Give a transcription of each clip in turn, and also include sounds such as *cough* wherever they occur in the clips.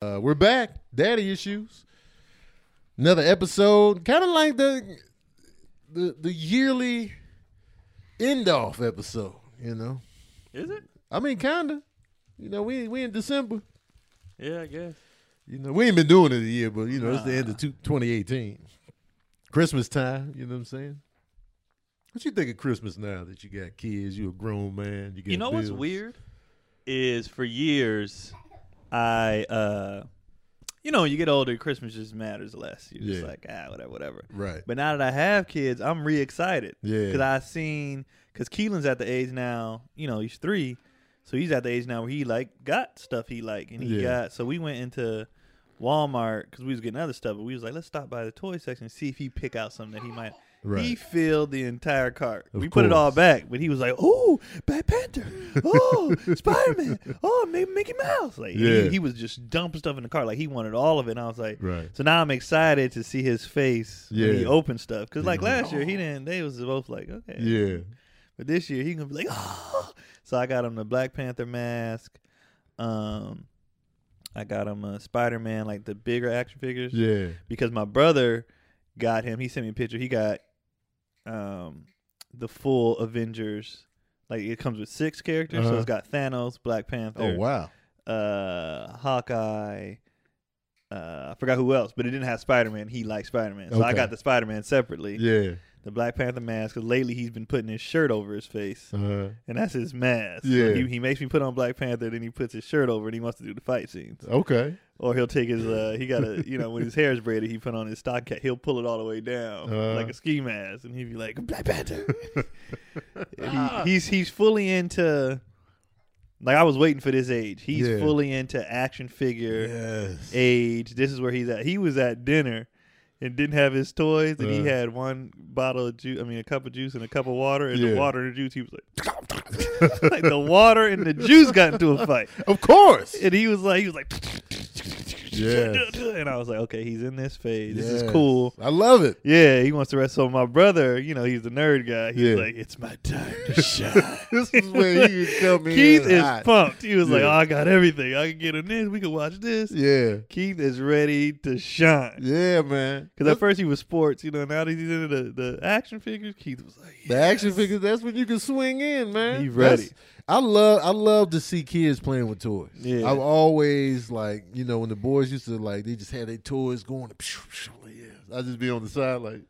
Uh, we're back, daddy issues. Another episode, kind of like the the the yearly end off episode. You know, Is it? I mean, kinda. You know, we we in December. Yeah, I guess. You know, we ain't been doing it a year, but you know, it's the end of two, 2018. Christmas time. You know what I'm saying? What you think of Christmas now that you got kids? You a grown man. You get You know what's weird is for years I uh you know, when you get older, Christmas just matters less. You're just Yeah. like, ah, whatever, whatever. Right. But now that I have kids, I'm re excited. Yeah. Because I seen, because Keelan's at the age now, you know, he's three. So he's at the age now where he like got stuff he like. And he Yeah. got, so we went into Walmart because we was getting other stuff. But we was like, let's stop by the toy section and see if he pick out something that he might. He filled the entire cart. Of we put it all back, but he was like, "Oh, Black Panther! Oh, *laughs* Spider Man! Oh, maybe Mickey Mouse!" Like Yeah. he, he was just dumping stuff in the cart. Like he wanted all of it. And I was like, Right. so now I'm excited to see his face when he Yeah. opened stuff. Because like last year he didn't. They was both like, okay, Yeah. But this year he gonna be like, oh. So I got him the Black Panther mask. Um, I got him a Spider Man, like the bigger action figures Yeah. because my brother got him. He sent me a picture. He got um the full Avengers. Like it comes with six characters, so Uh-huh. it's got Thanos, Black Panther, Oh wow. uh, Hawkeye. Uh, I forgot who else, but it didn't have Spider Man. He liked Spider Man, so I got the Spider Man separately. Yeah. The Black Panther mask. Because lately he's been putting his shirt over his face, Uh, and that's his mask. So Yeah. he, he makes me put on Black Panther, then he puts his shirt over, and he wants to do the fight scenes. okay. Or he'll take his uh he got a *laughs* you know when his hair is braided he put on his stock cap he'll pull it all the way down Uh. like a ski mask and he'd be like Black Panther. *laughs* he, he's he's fully into like I was waiting for this age. He's Yeah. fully into action figure Yes. age. This is where he's at. He was at dinner and didn't have his toys and he Uh. had one bottle of juice I mean a cup of juice and a cup of water and Yeah. the water and the juice he was like *laughs* like the water and the juice got into a fight. Of course. And he was like, he was like, *laughs* Yes. and I was like, okay, he's in this phase. This Yes. is cool. I love it. Yeah, he wants to wrestle my brother, you know, he's the nerd guy. He's Yeah. like, it's my time to *laughs* shine. This is where he can come in. Keith is hot. pumped. He was like, oh, I got everything. I can get in this. We can watch this. Yeah. Keith is ready to shine. Yeah, man. Because at first he was sports, you know. Now that he's into the, the action figures, Keith was like, The action figures, that's when you can swing in, man. He ready. That's- I love I love to see kids playing with toys. Yeah. I've always like, you know, when the boys used to like they just had their toys going yeah. I just be on the side like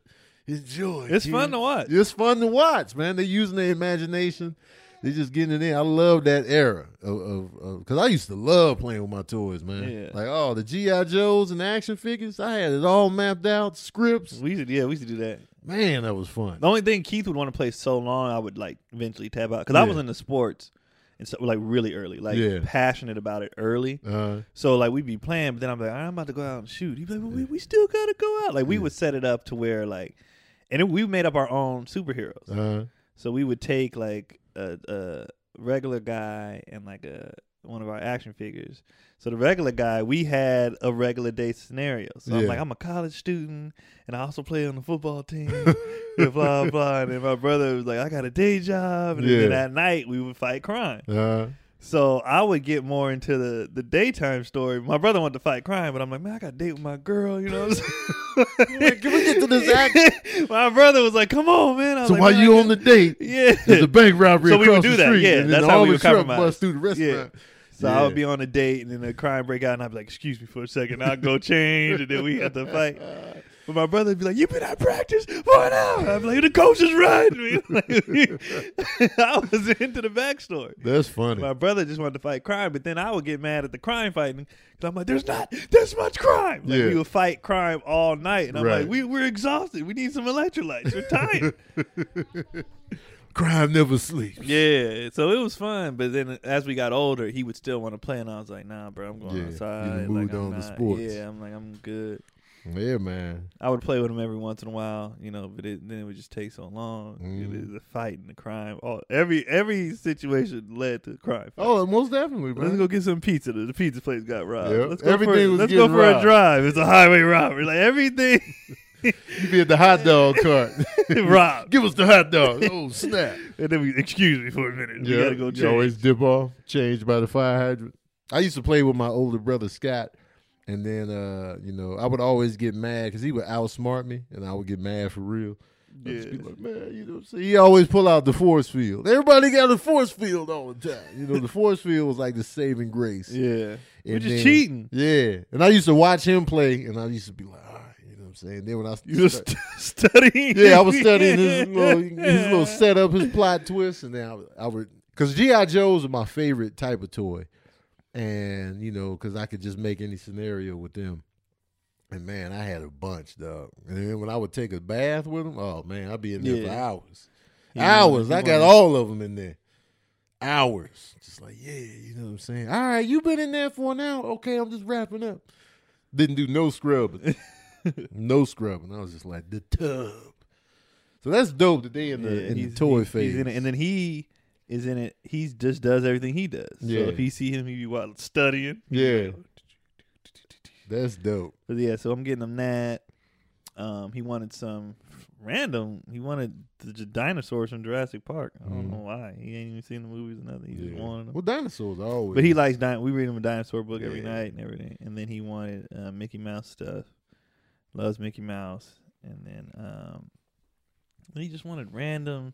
enjoy. It's kid. fun to watch. It's fun to watch, man. They using their imagination. They just getting it in. I love that era of because I used to love playing with my toys, man. Yeah. Like oh, the GI Joes and action figures. I had it all mapped out, scripts. We used to, yeah, we used to do that. Man, that was fun. The only thing Keith would want to play so long, I would like eventually tab out because I Yeah. was into sports and so like really early, like Yeah. passionate about it early. Uh, So like we'd be playing, but then I'm like, I'm about to go out and shoot. He'd be like, well, we, we still gotta go out. Like we would set it up to where like, and it, we made up our own superheroes. uh, So we would take like a, a regular guy and like a one of our action figures. So the regular guy, we had a regular day scenario. So I'm like, I'm a college student and I also play on the football team. *laughs* and blah blah. And then my brother was like, I got a day job. And then at night we would fight crime. uh, So I would get more into the the daytime story. My brother wanted to fight crime, but I'm like, man, I got to date with my girl. You know. What I'm saying? *laughs* Can we get to this act? *laughs* my brother was like, come on, man. I was So like, while "Man, you got- on the date, *laughs* yeah. there's a bank robbery So we across would do that, street, yeah, that's how all we the would truck compromise. bust through the restaurant. So I would be on a date, and then the crime break out, and I'd be like, "Excuse me for a second, I'll go change," and then we had to fight. But my brother would be like, "You've been at practice for an hour." I'd be like, "The coach is riding me." *laughs* Like, *laughs* I was into the backstory. That's funny. My brother just wanted to fight crime, but then I would get mad at the crime fighting because I'm like, "There's not this much crime." Like Yeah. we would fight crime all night, and I'm Right. like, we, "We're exhausted. We need some electrolytes. We're tired." *laughs* Crime never sleeps. Yeah, so it was fun. But then as we got older, he would still want to play, and I was like, "Nah, bro, I'm going Yeah, outside." you like, moved I'm on to sports. Yeah, I'm like, I'm good. Yeah, man. I would play with him every once in a while, you know, but it, then it would just take so long. Mm. It, the fight and the crime, all every every situation led to crime. Oh, most definitely, Let's go get some pizza. The pizza place got robbed. Yep. Let's go Everything for, let's go for a drive. It's a highway robbery. Like everything *laughs* You be at the hot dog *laughs* cart. Rob, Give us the hot dog. Oh, snap. *laughs* And then we excuse me for a minute. We gotta go you always dip off, change by the fire hydrant. I used to play with my older brother Scott. And then, uh, you know, I would always get mad because he would outsmart me, and I would get mad for real. Yeah. like, man, you know, what I'm saying? he always pull out the force field. Everybody got a force field all the time. You know, the force field was like the saving grace. Yeah. We're And just then- cheating. Yeah, and I used to watch him play, and I used to be like, all right, you know what I'm saying. Then when I You were st- *laughs* studying. yeah, I was studying his *laughs* little, his little setup, his plot twist, and then I, would- I would because GI Joes are my favorite type of toy, and you know because I could just make any scenario with them. And man, I had a bunch, dog. And then when I would take a bath with them, oh man, I'd be in there for hours, He hours. I got all of them in there, hours. Just like yeah, you know what I'm saying. All right, you been in there for an hour. Okay, I'm just wrapping up. Didn't do no scrubbing, *laughs* no scrubbing. I was just like the tub. So that's dope that they in the Yeah, in the toy he's- phase. In and then he is in it. He just does everything he does. Yeah. So if he see him, he be wild studying. Yeah. That's dope. But yeah, so I'm getting him that. Um, he wanted some random. He wanted the dinosaurs from Jurassic Park. I don't Mhm. know why. He ain't even seen the movies or nothing. He just Yeah. wanted them. Well, dinosaurs always. But he likes din- we read him a dinosaur book every night and everything. And then he wanted uh, Mickey Mouse stuff. Loves Mickey Mouse. And then um he just wanted random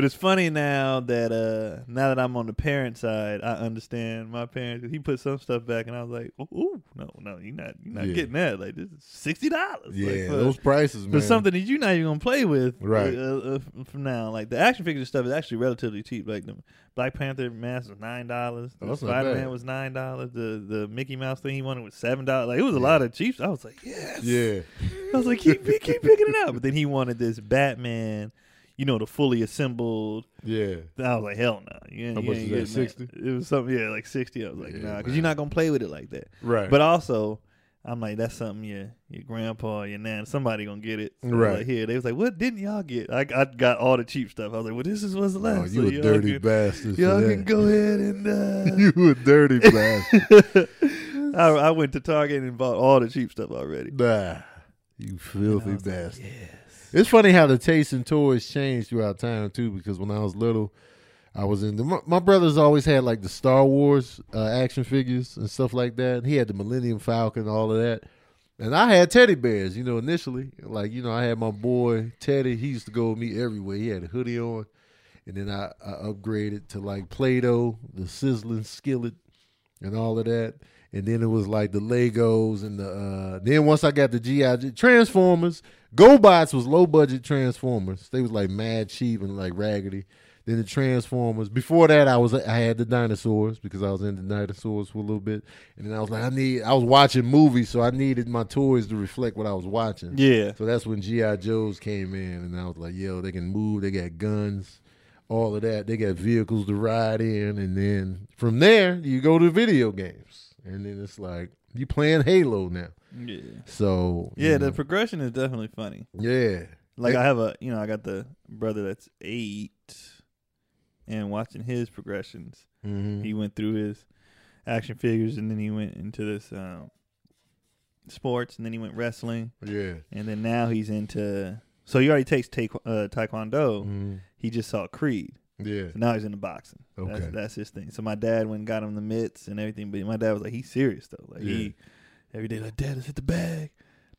but it's funny now that uh now that I'm on the parent side, I understand my parents. He put some stuff back, and I was like, "Ooh, ooh, no, no, you're not, you're not Yeah. getting that. Like this is sixty dollars. yeah, like, for, those prices, man. for something that you're not even gonna play with, Right. Uh, uh, from now, like the action figure stuff is actually relatively cheap. Like the Black Panther mask was nine dollars. Oh, The that's not Spider. Man was nine dollars. The the Mickey Mouse thing he wanted was seven dollars. Like it was a lot of cheap. Stuff I was like, yes. Yeah, I was like, keep keep picking it up. But then he wanted this Batman, you know, the fully assembled. yeah. I was like, hell no. You, How you much ain't is that, 60? It was something, yeah, like sixty. I was like, Yeah, nah, because you're not gonna play with it like that. Right. But also, I'm like, that's something your your grandpa, your nan, somebody gonna get it. So Right. Like, here, they was like, what didn't y'all get? I, I got all the cheap stuff. I was like, well, this is what's oh, last. you so a dirty can, bastard. Y'all can go ahead and. *laughs* Uh, you a dirty *laughs* bastard. I, I went to Target and bought all the cheap stuff already. Nah, you filthy was like, bastard. It's funny how the taste in toys changed throughout time too. Because when I was little, I was in the. My, brothers always had like the Star Wars uh, action figures and stuff like that. He had the Millennium Falcon, all of that, and I had teddy bears. You know, initially, like you know, I had my boy Teddy. He used to go with me everywhere. He had a hoodie on, and then I, I upgraded to like Play-Doh, the sizzling skillet, and all of that. And then it was like the Legos and the. uh Then once I got the GI Transformers, GoBots was low budget Transformers. They was like mad cheap and like raggedy. Then the Transformers. Before that, I was I had the dinosaurs because I was into dinosaurs for a little bit. And then I was like, I need. I was watching movies, so I needed my toys to reflect what I was watching. Yeah. So that's when GI Joes came in, and I was like, yo, they can move. They got guns, all of that. They got vehicles to ride in, and then from there you go to video games, and then it's like you playing Halo now. Yeah. So Yeah, the know, progression is definitely funny. yeah, Like It- I have a, you know, I got the brother that's eight, and watching his progressions, Mhm. he went through his action figures, and then he went into this um, sports, and then he went wrestling, yeah, and then now he's into. So he already takes taekw- uh, taekwondo. Mhm. He just saw Creed. Yeah. So now he's into boxing. Okay. That's, that's his thing. So my dad went and got him the mitts and everything, but my dad was like, he's serious though. Like Yeah. he every day like, Dad, let's hit the bag.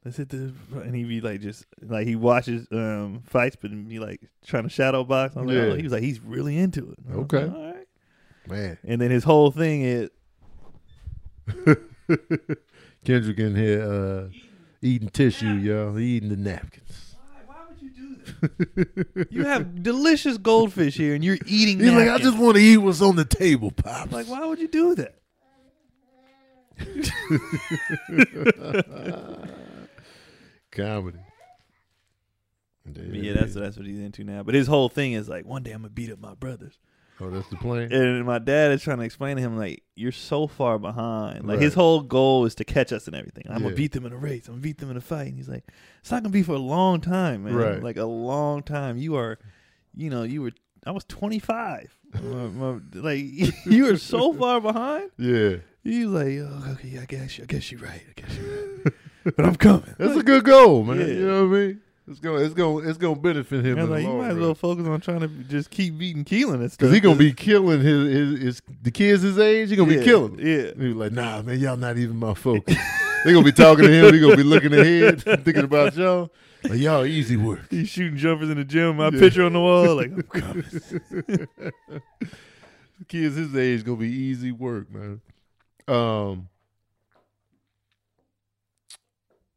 Let's hit the and he be like just like he watches um fights but be like trying to shadow box. I'm Yeah. oh, he was like, he's really into it. Okay. like, All right. Man, And then his whole thing is *laughs* Kendrick in here uh, eating tissue, y'all. He eating the napkins. You do that? you have delicious goldfish here and you're eating He's like, I just want to eat what's on the table, pops. like, why would you do that? *laughs* comedy. But yeah, that's that's what he's into now. But his whole thing is like, one day I'm gonna beat up my brothers. Oh, that's the plan. And my dad is trying to explain to him like, you're so far behind. Like his whole goal is to catch us and everything. I'm Yeah. gonna beat them in a race. I'm gonna beat them in a fight. And he's like, it's not gonna be for a long time, man. Right. Like a long time. You are, you know, you were. I was 25. My- my- like *laughs* you are so far behind. Yeah, He's like, oh, okay, I guess, I guess you're right. I guess you're right. but I'm coming. that's a good goal, man. Yeah. You know what I mean? It's gonna, it's gonna, it's gonna benefit him I in was the like, you might as well focus on trying to just keep beating Keelan and stuff. Cause he gonna be killing his, his, his the kids his age. He gonna yeah, be killing. Them. Yeah. He was like, nah, man, y'all not even my focus. *laughs* They gonna be talking to him. He gonna be looking ahead, *laughs* thinking about y'all. Like y'all easy work. He's shooting jumpers in the gym. My Yeah. picture on the wall. Like *laughs* I'm coming. Kids his age gonna be easy work, man. Um.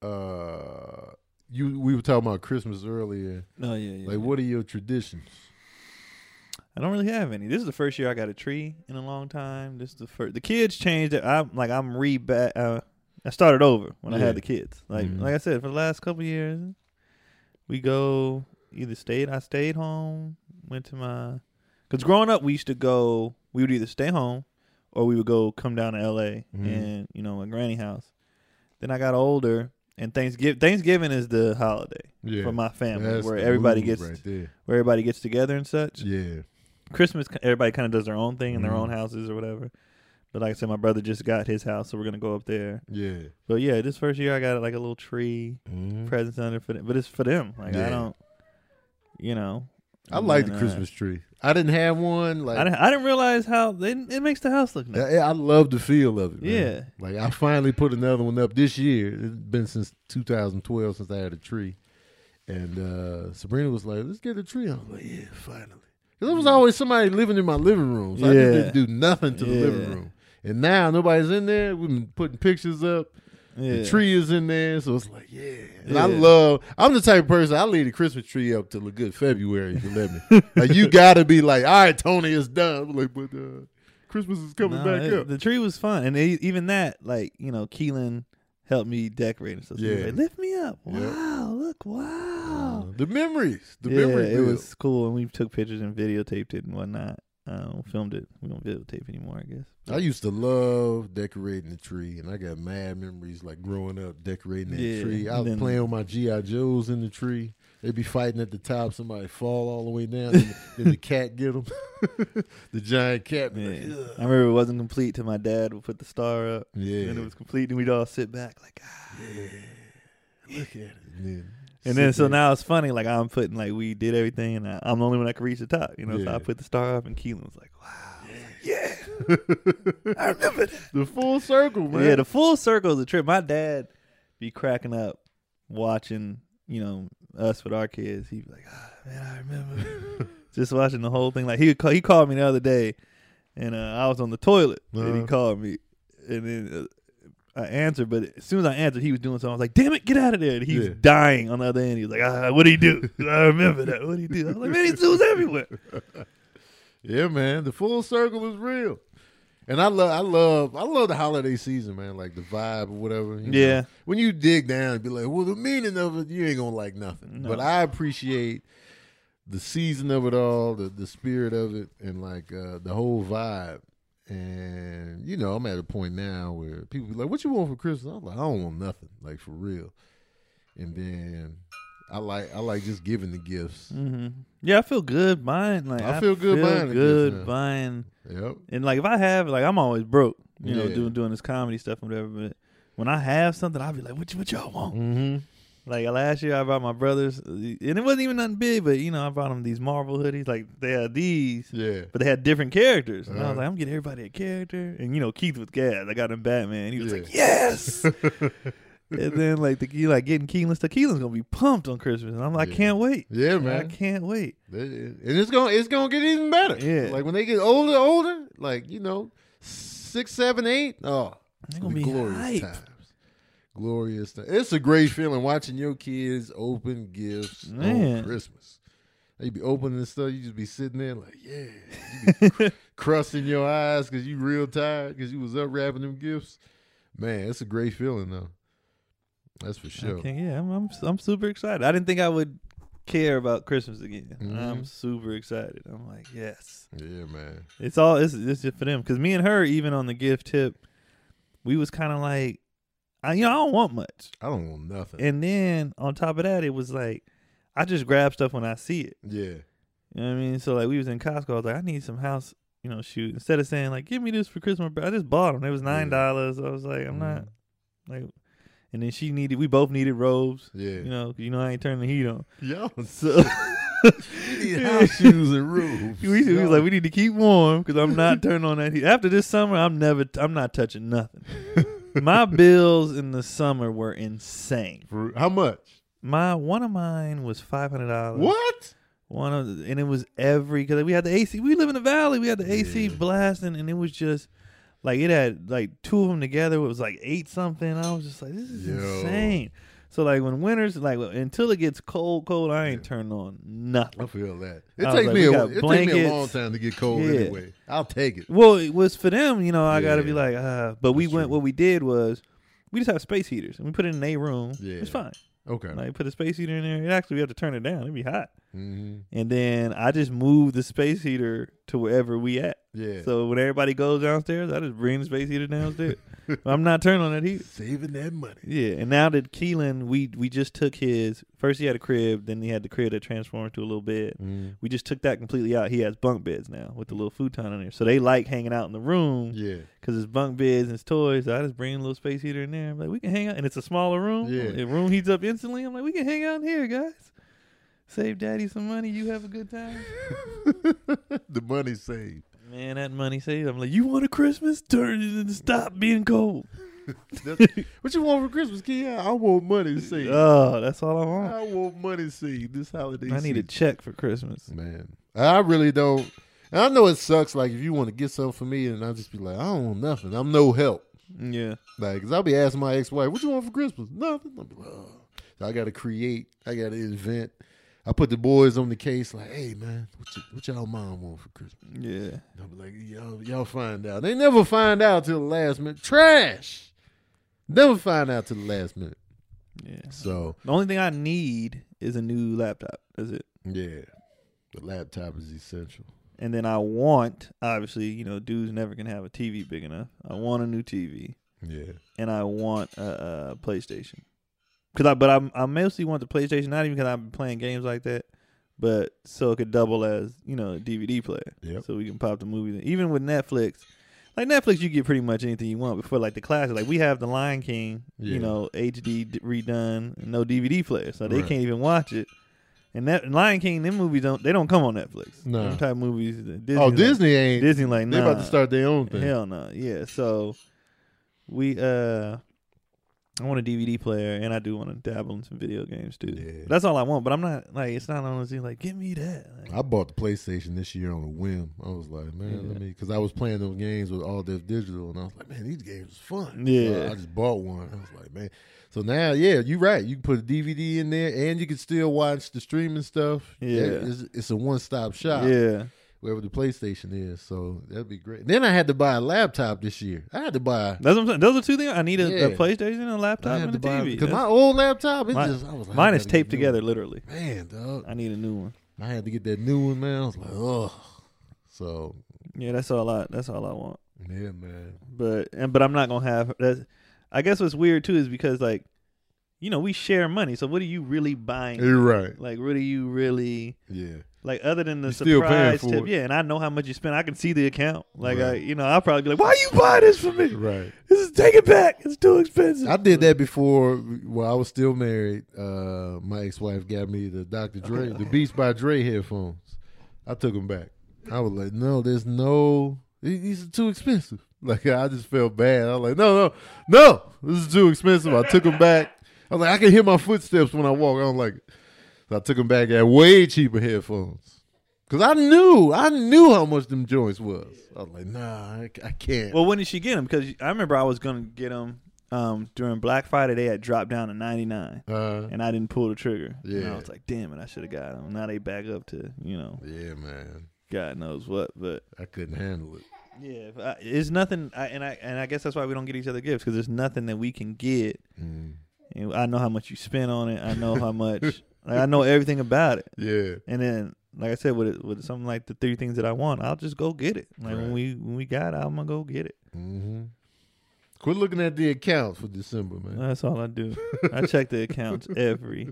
Uh, you we were talking about Christmas earlier. No, yeah, yeah. Like, what are your traditions? I don't really have any. This is the first year I got a tree in a long time. This is the first. The kids changed it. I'm like I'm re back. Uh, I started over when I had the kids. Like Mhm. like I said, for the last couple years, we go either stayed. I stayed home. Went to my because growing up we used to go. We would either stay home or we would go come down to L.A. Mhm. and you know my granny house. Then I got older. And Thanksgiving, Thanksgiving is the holiday Yeah, for my family, That's where everybody gets right there. where everybody gets together and such. Yeah, Christmas, everybody kind of does their own thing in their Mhm. own houses or whatever. But like I said, my brother just got his house, so we're gonna go up there. yeah. But yeah, this first year I got like a little tree, Mhm. presents under for them, but it's for them. Like Yeah. I don't, you know. I like the uh, Christmas tree. I didn't have one. Like I didn't, I didn't realize how they, it makes the house look nice. I, I love the feel of it. man. Yeah. Like I finally put another one up this year. It's been since 2012 since I had a tree. And uh Sabrina was like, "Let's get a tree." I was like, "Yeah, finally." Because there was always somebody living in my living room, so I just didn't do nothing to the living room. And now nobody's in there. We've been putting pictures up. Yeah. The tree is in there, so it's like, yeah. And I love. I'm the type of person I leave the Christmas tree up till a good February. If you let me, *laughs* like you got to be like, all right, Tony, it's done. I'm like, but uh, Christmas is coming No, back it- up. The tree was fun, and they, even that, like you know, Keelan helped me decorate and stuff. So Yeah. like, lift me up. Yeah. Wow, look, wow. Uh, the memories, the yeah, memory. it was cool, and we took pictures and videotaped it and whatnot. Um, filmed it. We don't videotape anymore, I guess. I used to love decorating the tree, and I got mad memories like growing up decorating that Yeah, tree. I was then- playing with my GI Joes in the tree. They'd be fighting at the top. Somebody fall all the way down, then, then the cat get them. *laughs* the giant cat. Yeah. like, I remember it wasn't complete till my dad would put the star up, yeah. and it was complete, and we'd all sit back like, ah. yeah. Look at it. Then, And then so now it's funny, like I'm putting like we did everything, and I, I'm the only one that can reach the top, you know. So I put the star up, and Keelan was like, "Wow, yeah, *laughs* I remember that." the full circle, man. Yeah, the full circle is a trip. My dad be cracking up watching, you know, us with our kids. He'd be like, ah, man, I remember *laughs* just watching the whole thing. Like he call, he called me the other day, and uh, I was on the toilet, and he Uh-huh. called me, and then. Uh, I answered, but as soon as I answered, he was doing something. I was like, "Damn it, get out of there!" And he was Yeah. dying on the other end. He was like, "Ah, what do he do?" *laughs* I remember that. What do he do? I was like, "Man, he zoos everywhere." *laughs* Yeah, man, the full circle is real. And I love, I love, I love the holiday season, man. Like the vibe or whatever. you know. Yeah. When you dig down and be like, well, the meaning of it, you ain't gonna like nothing. No. But I appreciate the season of it all, the the spirit of it, and like uh, the whole vibe. And you know, I'm at a point now where people be like, "What you want for Christmas?" I'm like, "I don't want nothing, like for real." And then I like, I like just giving the gifts. hmm Yeah, I feel good buying. Like I feel good buying the good buying. Yep. And like if I have like I'm always broke, you know, doing doing this comedy stuff and whatever. But when I have something, I'll be like, "What you what y'all want?" Mm-hmm. Like last year, I brought my brothers, and it wasn't even nothing big, but you know, I brought them these Marvel hoodies. Like they had these, Yeah. but they had different characters. And I Uh-huh. was like, I'm getting everybody a character. And you know, Keith was gas. I got him Batman. He was Yeah. like, yes. *laughs* and then like the you like getting Keelan stuff. Keelan's gonna be pumped on Christmas, and I'm like, Yeah. can't wait. Yeah, man, I can't wait. And it's gonna it's gonna get even better. Yeah. Like when they get older, older, like you know, six, seven, eight. Oh, it's gonna be be glorious hype. times. Glorious time. It's a great feeling watching your kids open gifts Man. on Christmas. They be opening stuff. You just be sitting there like, yeah. You be *laughs* crusting your eyes because you real tired because you was up wrapping them gifts. Man, it's a great feeling though. That's for sure. Okay, yeah, I'm, I'm I'm super excited. I didn't think I would care about Christmas again. Mhm. I'm super excited. I'm like, yes, Yeah, man. it's all it's, it's just for them because me and her, even on the gift tip, we was kind of like, I you know I don't want much, I don't want nothing. and then on top of that, it was like I just grab stuff when I see it. yeah. You know what I mean? So like we was in Costco, I was like, I need some house, you know, shoot. Instead of saying like, give me this for Christmas, I just bought them. It was nine dollars. I was like, I'm not Mhm. like. And then she needed. We both needed robes. Yeah. You know, you know I ain't turning the heat on. Yo, *laughs* So *laughs* house *laughs* shoes and robes. we, we was like, we need to keep warm because I'm not turning on that heat. After this summer, I'm never, I'm not touching nothing. My bills in the summer were insane. For- how much? My one of mine was five hundred dollars. What? One of the, and it was every because we had the AC. We live in the valley. We had the AC Yeah. blasting, and it was just like it had like two of them together. It was like eight something. I was just like, this is Yo. insane. So like when winters like until it gets cold, cold, I ain't turning on nothing. I feel that. It takes like, me a it takes me a long time to get cold Yeah. anyway. I'll take it. Well, it was for them, you know. I got to be like, uh, but we went. true. What we did was we just have space heaters and we put it in a room. Yeah. It's fine. Okay. Like put a space heater in there. It actually we have to turn it down. It'd be hot. hmm And then I just move the space heater to wherever we at. Yeah. So when everybody goes downstairs, I just bring the space heater downstairs. *laughs* I'm not turning on that heater. Saving that money. Yeah, and now that Keelan, we we just took his first. He had a crib, then he had the crib that transformed to a little bed. Mm. We just took that completely out. He has bunk beds now with the little futon in there, so they like hanging out in the room Yeah. because it's bunk beds and it's toys. I just bring a little space heater in there. I'm like, we can hang out, and it's a smaller room. Yeah. the room heats up instantly. I'm like, we can hang out in here, guys. Save daddy some money. You have a good time. *laughs* the money saved. Man, that money saved. I'm like, you want a Christmas? Turn it and stop being cold. *laughs* *laughs* What you want for Christmas, kid? I want money saved. Oh, that's all I want. I want money saved this holiday. I need a check for Christmas. Man, I really don't. And I know it sucks. Like if you want to get something for me, and I'll just be like, I don't want nothing. I'm no help. Yeah. Like, cause I'll be asking my ex-wife, "What you want for Christmas?" Nothing. I'll be like, oh. So I got to create. I got to invent. I put the boys on the case. Like, hey man, what, y- what y'all mom want for Christmas? Yeah. And be like, y'all, y'all find out. They never find out till the last minute. Trash. Never find out till the last minute. Yeah. So The only thing I need is a new laptop. That's it. yeah, the laptop is essential. And then I want, obviously, you know, dudes never can have a TV big enough. I want a new TV, Yeah. and I want a, a PlayStation. Cause I, but I, I mostly want the PlayStation, not even because I've been playing games like that, but so it could double as you know a DVD player. Yep. So we can pop the movies. in. Even with Netflix, like Netflix, you get pretty much anything you want. Before like the classic, like we have the Lion King, Yeah. you know, HD redone, no DVD player, so they Right. can't even watch it. And that Lion King, them movies don't they don't come on Netflix. No. Them type movies. Disney, oh, like- Disney ain't. Disney like they nah, about to start their own thing. Hell no, yeah. So we uh, I want a DVD player, and I do want to dabble in some video games too. Yeah. That's all I want. But I'm not like it's not honestly like give me that. Like, I bought the PlayStation this year on a whim. I was like, man, let me, because I was playing those games with All this Digital, and I was like, man, these games is fun. Yeah. So I just bought one. I was like, man. So now, yeah, you're right. You can put a DVD in there, and you can still watch the streaming stuff. Yeah. it's, it's a one stop shop. yeah. Wherever the PlayStation is. So that'd be great. Then I had to buy a laptop this year. I had to buy. That's what I'm saying. Those are two things. I need a, Yeah. a PlayStation, a I laptop, and a TV. because my old laptop. It Mine- just I was like, mine is taped a together, literally. Man, dog. I need a new one. I had to get that new one, man. I was like, oh. So Yeah, that's all I. That's all I want. yeah, man. But and but I'm not gonna have that. I guess what's weird too is because like, you know, we share money. So what are you really buying? You're right. Like, what are you really Yeah. Like? Other than the You're surprise tip, it. yeah. And I know how much you spend. I can see the account. Like, I, you know, I'll probably be like, "Why you buy this for me? Right. This is take it back. It's too expensive." I did that before while I was still married. Uh, my ex wife got me the Dr. Dre, *laughs* the Beats by Dre headphones. I took them back. I was like, no, there's no, these are too expensive. *laughs* Like, I just felt bad. I was like, no, no, no, this is too expensive. I took them back. I was like, I can hear my footsteps when I walk. I was like, so I took them back at way cheaper headphones. Cause I knew, I knew how much them joints was. I was like, nah, I, I can't. Well, when did she get them? Because I remember I was gonna get them um, during Black Friday. They had dropped down to ninety nine, uh, and I didn't pull the trigger. And Yeah. I was like, "Damn it, I should have got them." Now they back up to you know, yeah, man, God knows what. But I couldn't handle it. yeah, I, it's nothing. I, and I and I guess that's why we don't get each other gifts because there's nothing that we can get. Mm. And I know how much you spent on it. I know how much. *laughs* like, I know everything about it. Yeah. And then, like I said, with it, with something like the three things that I want, I'll just go get it. Like when we when we got it, I'm gonna go get it. hmm Quit looking at the accounts for December, man. That's all I do. I *laughs* check the accounts every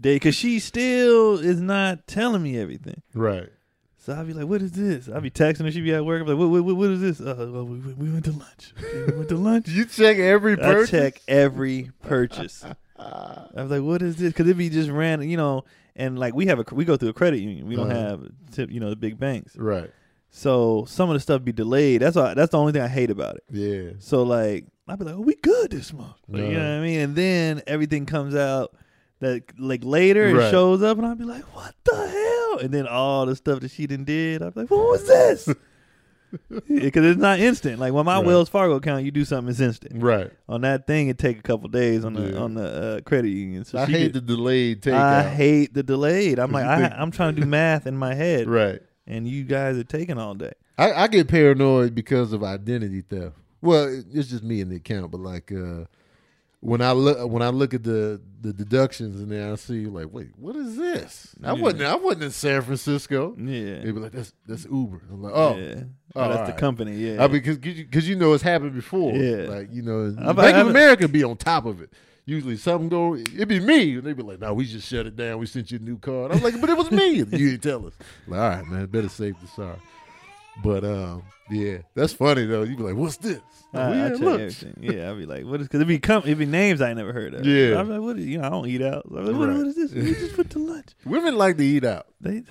day because she still is not telling me everything. Right. So I'll be like, "What is this?" I'll be texting her. She be at work. I'm like, "What? What, what- what is this?" Uh, well, we, we went to lunch. We went to *laughs* lunch. You check every I purchase. check every purchase. I was like, "What is this?" Because if he just ran, you know. And like we have a we go through a credit union. We don't Uh-huh. have tip, you know, the big banks. Right. So some of the stuff be delayed. That's all, that's the only thing I hate about it. Yeah. So like I'd be like, "Oh, we good this month." Like, You know what I mean? And then everything comes out that like later it shows up, and I'd be like, "What the hell?" And then all the stuff that she didn't did, I'd be like, "What was this?" *laughs* Because it's not instant. Like when my Right. Wells Fargo account, you do something, it's instant. Right. On that thing, it take a couple days on the Yeah. on the uh, credit union. So I hate could- the delayed takeout. I hate the delayed. I'm like, *laughs* I, I'm trying to do math in my head, right. and you guys are taking all day. I, I get paranoid because of identity theft. Well, it's just me in the account, but like uh, when I look when I look at the the deductions and then I see like, wait, what is this? I Yeah. wasn't I wasn't in San Francisco. Yeah. They be like, that's that's Uber. I'm like, oh, yeah. Oh, that's the company. Yeah. I because because you know it's happened before. Yeah. like you know, I've- Bank of America be on top of it. Usually something go, it'd be me, and they be like, "No, we just shut it down. We sent you a new card." I'm like, "But it was me." you didn't tell us. Like, all right, man, better safe than sorry. But um, yeah, that's funny though. You be like, "What's this?" I, Like, I yeah, check look. everything. Yeah, I'd be like, what is? Because it be com- it be names I never heard of. Yeah. I'm like, what is? You know, I don't eat out. I'm like, what, Right. what is this? We just put to lunch. *laughs* Women like to eat out. They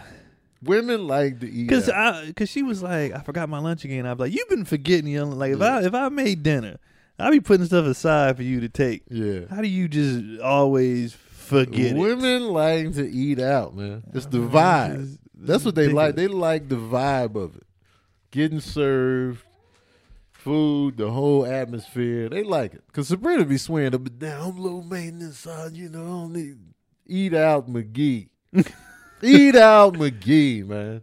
Women like to eat because. I because she was like, I forgot my lunch again. I was like, you've been forgetting your lunch. like if I if I made dinner, I'd be putting stuff aside for you to take. yeah. How do you just always forget it? Women like to eat out, man. It's the vibe. That's what they like. They like the vibe of it. Getting served, food, the whole atmosphere. They like it. Because Sabrina be swearing up and down, I'm low maintenance, son. You know, I don't need. Eat out McGee. *laughs* eat out McGee, man.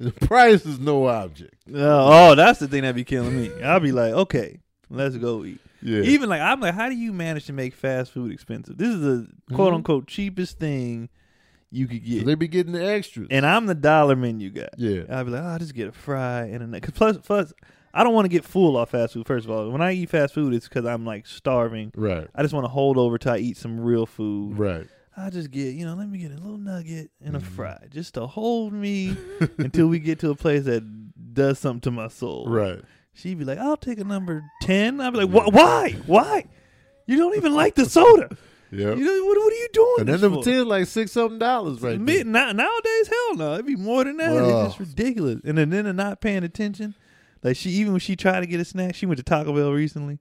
The price is no object. Oh, oh, that's the thing that be killing me. I'll be like, okay, let's go eat. Yeah. Even like I'm like, how do you manage to make fast food expensive? This is the quote Mhm. unquote cheapest thing you could get, They'd be getting the extras. and I'm the dollar menu guy. yeah. I'd be like, oh, I'll just get a fry and a cause plus plus I don't want to get full off fast food. First of all, when I eat fast food, it's because I'm like starving. Right. I just want to hold over till I eat some real food. Right. I just get, you know, let me get a little nugget and a Mhm. fry just to hold me *laughs* until we get to a place that does something to my soul. Right. She'd be like, I'll take a number 10. I'd be like, why? Why? You don't even like the soda. Yep. You know, what, what are you doing? And then for? 10 like six something dollars right now- nowadays, hell no. It'd be more than that. Well. It's just ridiculous. And then, they're not paying attention. Like, she, even when she tried to get a snack, she went to Taco Bell recently.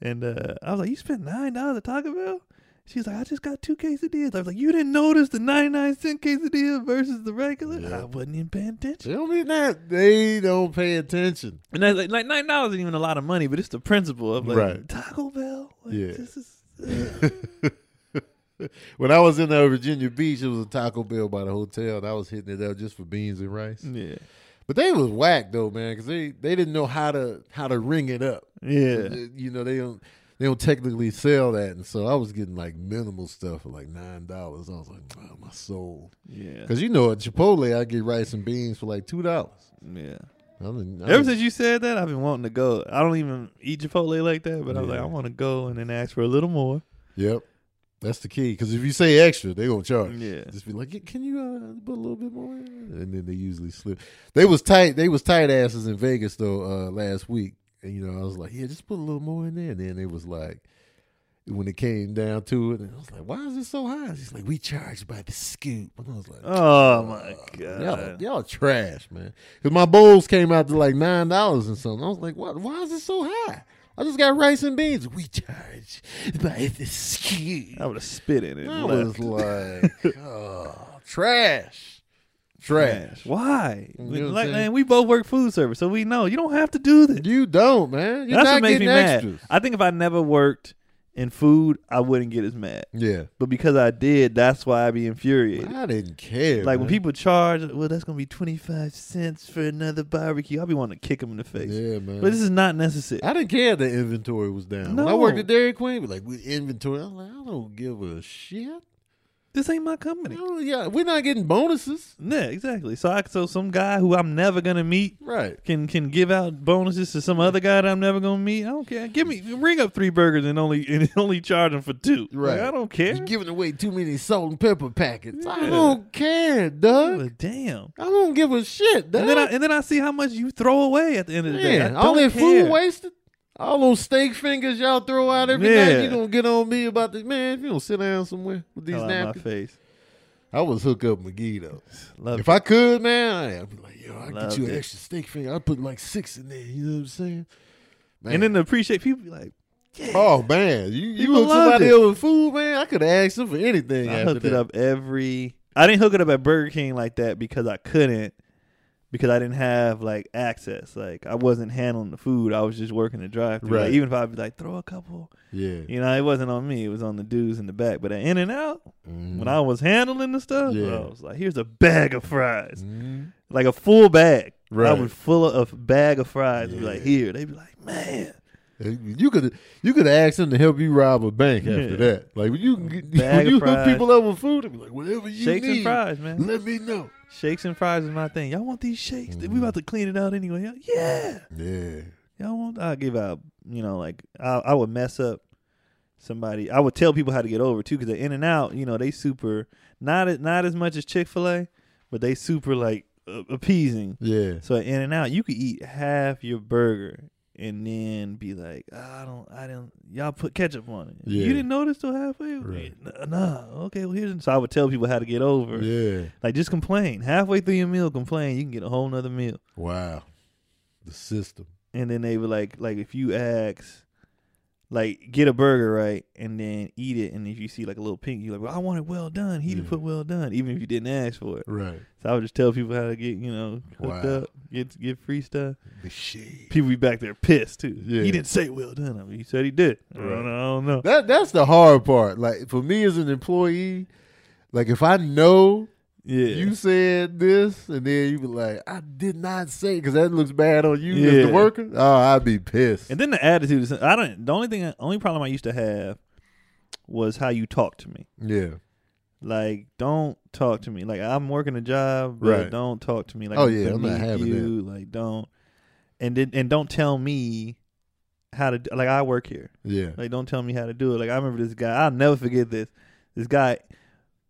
And uh, I was like, You spent $9 at Taco Bell? She's like, I just got two quesadillas. I was like, You didn't notice the 99 cent quesadilla versus the regular? Yeah. I wasn't even paying attention. They don't mean that. They don't pay attention. And that's like, like nine dollars isn't even a lot of money, but it's the principle of like Right. Taco Bell. Like, Yeah. this is, *laughs* uh, *laughs* when I was in uh, Virginia Beach, it was a Taco Bell by the hotel, and I was hitting it up just for beans and rice. yeah, But they was whack though, man, because they, they didn't know how to how to ring it up. yeah. You know they don't they don't technically sell that, and so I was getting like minimal stuff for like nine dollars. I was like, oh, my soul, Yeah, because you know at Chipotle I get rice and beans for like two dollars. yeah. I didn't- I Ever didn't- since you said that, I've been wanting to go. I don't even eat Chipotle like that, but I was like, I want to go and then ask for a little more. Yep, that's the key. Because if you say extra, they gonna charge. Yeah, Just be like, can you uh, put a little bit more? in?" And then they usually slip. They was tight. They was tight asses in Vegas though uh, last week, and you know I was like, yeah, just put a little more in there. And then it was like, when it came down to it, and I was like, why is it so high? He's like, we charge by the scoop, and I was like, Oh my y'all, god. y'all trash, man. Because my bowls came out to like nine dollars and something. I was like, what? Why is it so high? I just got rice and beans. We charge by the scoop. I would have spit in it. I and was like, *laughs* oh, trash. Trash. Why? You know like, man, we both work food service, so we know you don't have to do this. You don't, man. You're That's what makes me getting mad. I think if I never worked in food, I wouldn't get as mad. Yeah. But because I did, that's why I be infuriated. I didn't care. like when people charge, well, that's gonna be twenty five cents for another barbecue. I'll be wanting to kick them in the face. Yeah, man. But this is not necessary. I didn't care the inventory was down. When I worked at Dairy Queen, be like, with inventory. I'm like, I don't give a shit. This ain't my company. Oh, yeah, we're not getting bonuses. Yeah, exactly. So I so some guy who I'm never gonna meet Right. can can give out bonuses to some other guy that I'm never gonna meet. I don't care. Give me bring up three burgers and only and *laughs* only charge them for two. Right. Like, I don't care. You're giving away too many salt and pepper packets. I Yeah. don't care, Doug. Damn. I don't give a shit, Doug. And then I and then I see how much you throw away at the end of the day. I Man, all don't that care. food wasted. All those steak fingers y'all throw out every Yeah. night. You gonna get on me about this, man? If you don't sit down somewhere with these Hell out my face. I was hook up McGee though. Love If I could, man, I'd be like, yo, I get you an it. extra steak finger. I put like six in there. You know what I'm saying? Man, And then to appreciate people be like, Oh man, you you People loved somebody it. up with food, man. I could ask them for anything. I after hooked it up every. I didn't hook it up at Burger King like that because I couldn't, because I didn't have like access. Like I wasn't handling the food. I was just working the drive through. Right. Like, even if I'd be like, throw a couple, Yeah. you know, it wasn't on me. It was on the dudes in the back. But at In and Out, Mhm. when I was handling the stuff, Yeah. I was like, here's a bag of fries, Mhm. like a full bag. Right. I would full of a bag of fries and be like, here. They'd be like, man, You could you could ask them to help you rob a bank after Yeah. that. Like when you when you hook people up with food, be like, whatever you shakes need, and fries, man. let me know. Shakes and fries is my thing. Y'all want these shakes? We Mhm. about to clean it out anyway. Yeah. Yeah. Y'all want? I'll give out. You know, like I, I would mess up somebody. I would tell people how to get over too, because they're in and out. You know, they super not as not as much as Chick Fil A, but they super like appeasing. Yeah. So in and out, you could eat half your burger and then be like, ah, I don't, I didn't. Y'all put ketchup on it. Yeah. You didn't notice till halfway. Right. Nah, nah. Okay, well here's. So I would tell people how to get over. Yeah. Like just complain halfway through your meal. Complain. You can get a whole nother meal. Wow. The system. and then they were like like if you ask like get a burger right and then eat it and if you see like a little pink you're like well i want it well done he didn't Yeah. put well done even if you didn't ask for it Right. so i would just tell people how to get you know hooked Wow. up get get free stuff The shade. people be back there pissed too Yeah. he didn't say well done I mean, he said he did I, don't know, I don't know That that's the hard part. Like for me as an employee, like if I know yeah you said this and then you be like, I did not say because that looks bad on you as Yeah. the worker. Oh, I'd be pissed. and then the attitude is i don't the only thing only problem i used to have was how you talk to me yeah. Like, don't talk to me. Like, I'm working a job, but Right. don't talk to me. Like, Oh, yeah, I'm not having you. Like, don't and then and don't tell me how to. Like, I work here. Yeah. Like, don't tell me how to do it. Like, I remember this guy. I'll never forget this. This guy.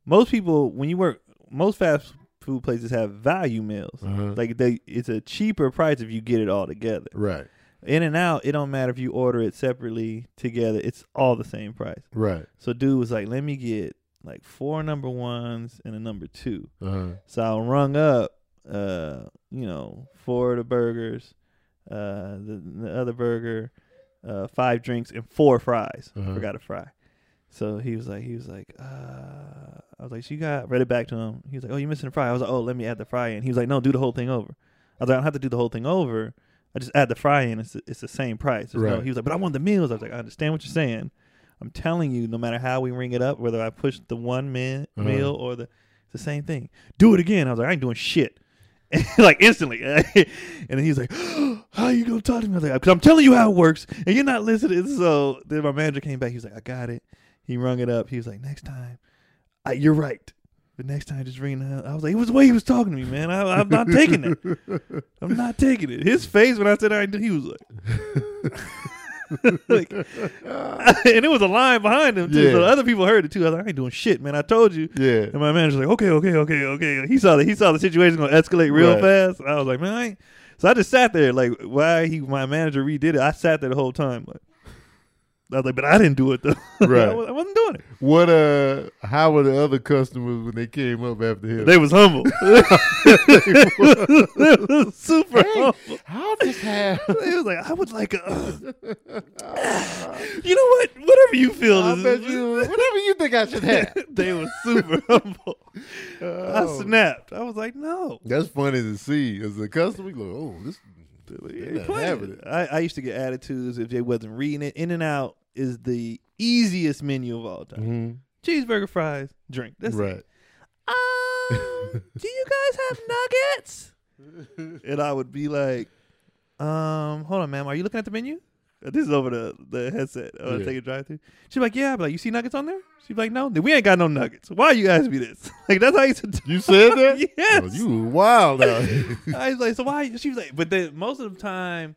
Most people, when you work, most fast food places have value meals. Uh-huh. Like, they, it's a cheaper price if you get it all together. right. In and out, it don't matter if you order it separately, together. It's all the same price. Right. So dude was like, "Let me get like four number ones and a number two. Uh-huh. So I rung up, uh, you know, four of the burgers, uh, the, the other burger, uh, five drinks, and four fries. Uh-huh. Forgot a fry. So he was like, he was like, uh, I was like, she got read it back to him. He was like, oh, you missing a fry? I was like, oh, let me add the fry in. He was like, no, do the whole thing over. I was like, I don't have to do the whole thing over. I just add the fry in. It's it's the same price. There's no- Right. he was like, but I want the meals. I was like, I understand what you're saying. I'm telling you, no matter how we ring it up, whether I push the one min Uh-huh. meal or the, it's the same thing. Do it again. I was like, I ain't doing shit. like instantly, and then he's like, "How you gonna talk to me?" I was like, "Cause I'm telling you how it works, and you're not listening." So then my manager came back. He was like, "I got it." He rung it up. He was like, "Next time, I, you're right, but next time just ring it." up." I was like, "It was the way he was talking to me, man. I, I'm not taking it. I'm *laughs* not taking it." His face when I said I he was like, *laughs* like, *laughs* and it was a line behind him too. Yeah. So other people heard it too. I was like, "I ain't doing shit, man. I told you." Yeah. And my manager's like, okay, okay, okay, okay. He saw that he saw the situation gonna escalate real Right. fast. I was like, man, I ain't. So I just sat there like, why he my manager redid it. I sat there the whole time like. I was like, but I didn't do it though. *laughs* Right. I, was, not doing it. What uh how were the other customers when they came up after him? They was humble. *laughs* they was super Hey, humble. I'll just have They was like, I would like a. you know what? Whatever you feel. I is- bet you *laughs* whatever you think I should have. they was super humble. Oh. I snapped. I was like, no. That's funny to see as a customer. You go, oh, this they're having it. I, I used to get attitudes if they wasn't reading it. In and out is the easiest menu of all time. Cheeseburger, fries, drink. That's it. right. Um, *laughs* do you guys have nuggets? *laughs* And I would be like, um, hold on, ma'am. Are you looking at the menu? This is over the, the headset. Oh, Yeah. take a drive through. She'd be like, yeah. I'd like, you see nuggets on there? She'd be like, no. Then we ain't got no nuggets. Why you guys me this? *laughs* like that's how I used to. You said *laughs* that? Yes. Oh, you wild out *laughs* here. I was like, so why? She was like, but then most of the time,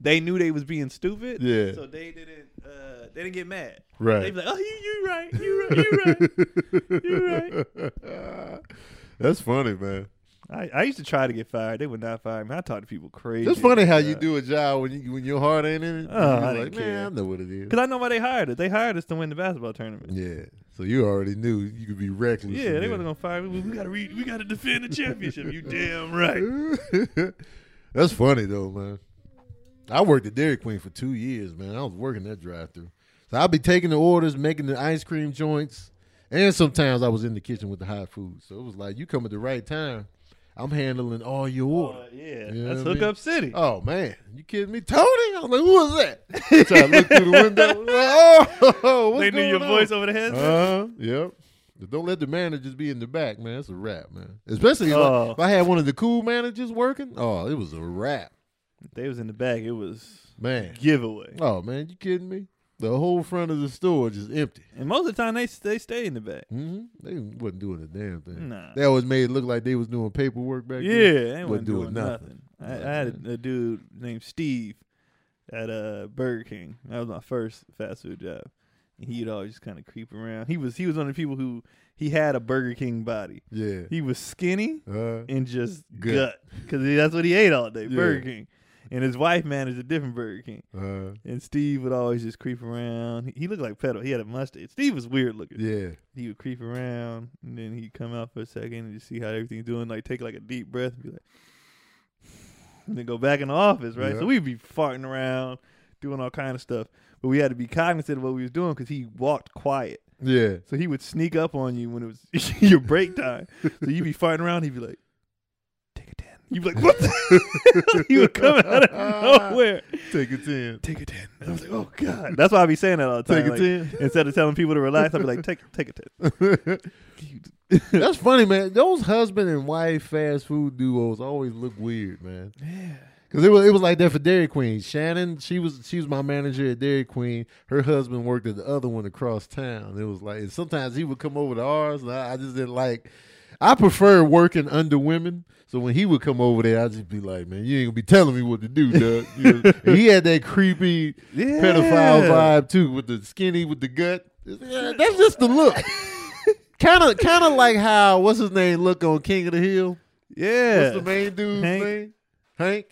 they knew they was being stupid. Yeah. So they didn't. Uh, they didn't get mad. Right. They'd be like, oh, you, you right, you right, you right. You right. That's funny, man. I, I used to try to get fired. They would not fire me. I talked to people crazy. It's funny how you do a job when you when your heart ain't in it. Oh, I like, man. I know what it is. Because I know why they hired us. They hired us to win the basketball tournament. Yeah. So you already knew you could be reckless. Yeah, they wasn't gonna fire me. We gotta re- we gotta defend the championship. You damn right. *laughs* That's funny though, man. I worked at Dairy Queen for two years, man. I was working that drive through. So I'd be taking the orders, making the ice cream joints, and sometimes I was in the kitchen with the hot food. So it was like you come at the right time. I'm handling all your orders. Uh, yeah, You know that's I mean? Hookup City. Oh man, you kidding me, Tony? I was like, who was that? *laughs* so I looked through the window. Like, oh, *laughs* what's they knew your on? voice over the headset. Uh. Yep. But Don't let the managers be in the back, man. It's a wrap, man. Especially if, I, Oh. if I had one of the cool managers working. Oh, it was a wrap, If they was in the back. It was man. giveaway. Oh man, you kidding me? The whole front of the store just empty. And most of the time they they stay in the back. hmm They wasn't doing a damn thing. Nah. They always made it look like they was doing paperwork back Yeah, then. they Wasn't doing doing nothing. nothing. I, I had a, a dude named Steve at uh, Burger King. That was my first fast food job. And he'd always just kind of creep around. He was he was one of the people who he had a Burger King body. Yeah. He was skinny Uh, and just Gut. gut because that's what he ate all day. Yeah. Burger King. And his wife managed a different Burger King. uh, And Steve would always just creep around. He, he looked like pedo. He had a mustache. Steve was weird looking. yeah. He would creep around and then he'd come out for a second and just see how everything's doing. Like take like a deep breath and be like, *sighs* and then go back in the office, right? Yeah. So we'd be farting around, doing all kind of stuff, but we had to be cognizant of what we was doing because he walked quiet. Yeah. So he would sneak up on you when it was *laughs* your break time. So you'd be farting around. He'd be like, "Take a ten. You'd be like, "What?" the-" he would come out of nowhere. Take a 10. Take a ten. I was like, "Oh God." That's why I be saying that all the time. Take a like, 10. Instead of telling people to relax, I'd be like, "Take, take a ten. *laughs* That's funny, man. Those husband and wife fast food duos always look weird, man. Yeah. Cause it was it was like that for Dairy Queen. Shannon, she was she was my manager at Dairy Queen. Her husband worked at the other one across town. It was like and sometimes he would come over to ours, and I, I just didn't like. I prefer working under women. So when he would come over there, I'd just be like, "Man, you ain't gonna be telling me what to do, Doug." You know? *laughs* He had that creepy Yeah. pedophile vibe too, with the skinny with the gut. Yeah, that's just the look. Kind of, kind of like how what's his name look on King of the Hill. Yeah. What's the main dude's Hank. name? Hank.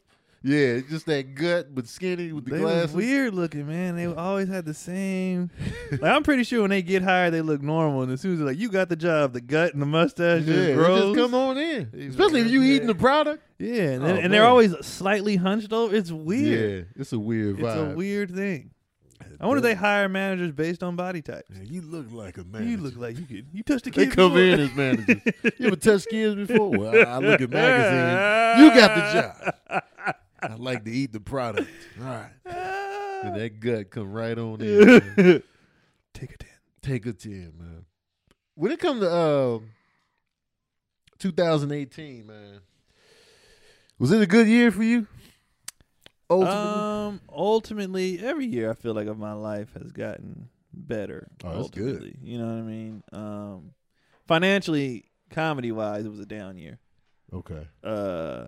Yeah, just that gut, but skinny with the They glasses. was weird looking, man. They *laughs* always had the same. *laughs* like I'm pretty sure when they get hired, they look normal, and as soon as they're like you got the job, the gut and the mustache Yeah, just it grows. just come on in. Especially if you yeah. eating the product. Yeah, and, Oh, and they're always slightly hunched over. It's weird. Yeah, it's a weird Vibe. It's a weird thing. I wonder if they hire managers based on body type. Yeah, you look like a man. You look like you could. You touched the They come before. in as managers. You ever touched kids before? Well, I, I look at *laughs* magazines. You got the job. I like to eat the product. All right. And that gut come right on in. man. *laughs* Take a ten. Take a 10, man. When it comes to uh, 2018, man, was it a good year for you? Ultimately? Um, ultimately, every year I feel like of my life has gotten better. Oh, that's good. you know what I mean. Um, financially, comedy wise, it was a down year. okay. Uh,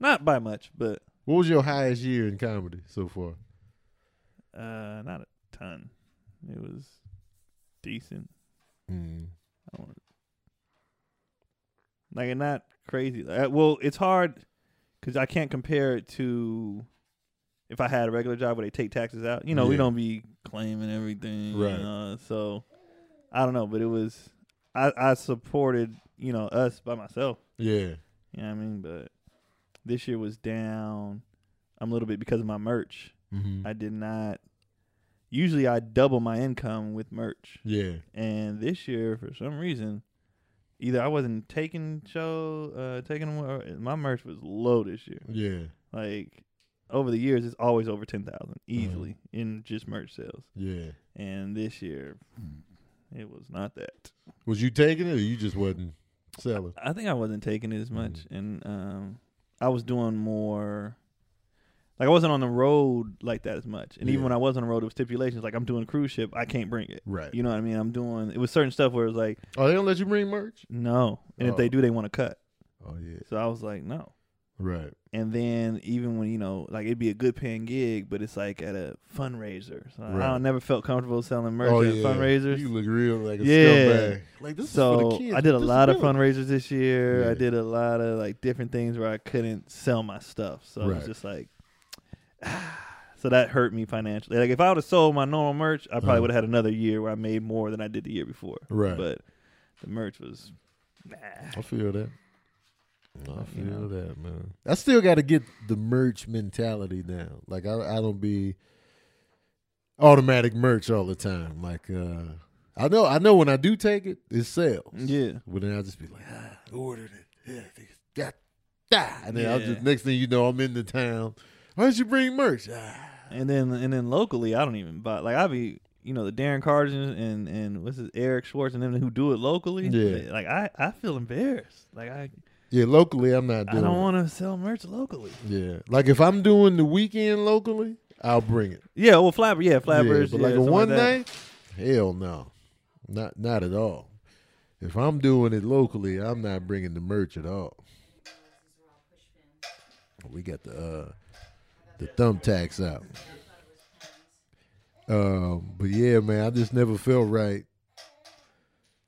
not by much, but What was your highest year in comedy so far? uh, not a ton. It was decent. Mm. I don't like not crazy. Uh, well, it's hard because I can't compare it to if I had a regular job where they take taxes out. You know, we don't be claiming everything, Right. Uh, so I don't know, but it was I I supported you know us by myself. Yeah. You know what I mean? But this year was down I'm a little bit because of my merch. Mm-hmm. I did not. Usually, I double my income with merch. Yeah. And this year, for some reason, either I wasn't taking show, uh, taking them. or- My merch was low this year. Yeah. Like over the years, it's always over ten thousand easily in just merch sales. Yeah. And this year, it was not that. Was you taking it or you just wasn't selling? I think I wasn't taking it as much, and um, I was doing more. Like I wasn't on the road like that as much, and even when I was on the road, with stipulations like I'm doing cruise ship, I can't bring it. Right. You know what I mean? I'm doing. It was certain stuff where it was like Oh, they don't let you bring merch? no, and if Oh. they do, they want to cut. Oh, yeah. So I was like no. Right. And then even when you know, like it'd be a good paying gig, but it's like at a fundraiser. So Right. I never felt comfortable selling merch oh, at yeah. fundraisers. You look real like a Yeah. Like, this is for so the kids. I did a lot of fundraisers this year. Yeah. I did a lot of like different things where I couldn't sell my stuff. So it Right. was just like, *sighs* so that hurt me financially. Like if I would have sold my normal merch, I probably Uh-huh. would have had another year where I made more than I did the year before. Right. But the merch was, nah. I feel that. I feel You know. that, man. I still got to get the merch mentality down. Like I, I don't be automatic merch all the time. Like uh I know, I know when I do take it, it sells. Yeah. But then I'll just be like, ah, I ordered it. Yeah, yeah, that. And then I'll Yeah. just next thing you know, I'm in the town. Why don't you bring merch? Ah. And then and then locally, I don't even buy. Like I be, you know, the Darren Carters and and what's his Eric Schwartz and them who do it locally. Yeah. Like I I feel embarrassed. Like I Yeah, locally I'm not doing. I don't want to sell merch locally. Yeah, like if I'm doing the weekend locally, I'll bring it. Yeah. Well, Flapper. Yeah, Flappers. yeah, but yeah, like a one that. night, hell no, not not at all. If I'm doing it locally, I'm not bringing the merch at all. We got the uh, the thumbtacks out. Um, but yeah, man, I just never felt right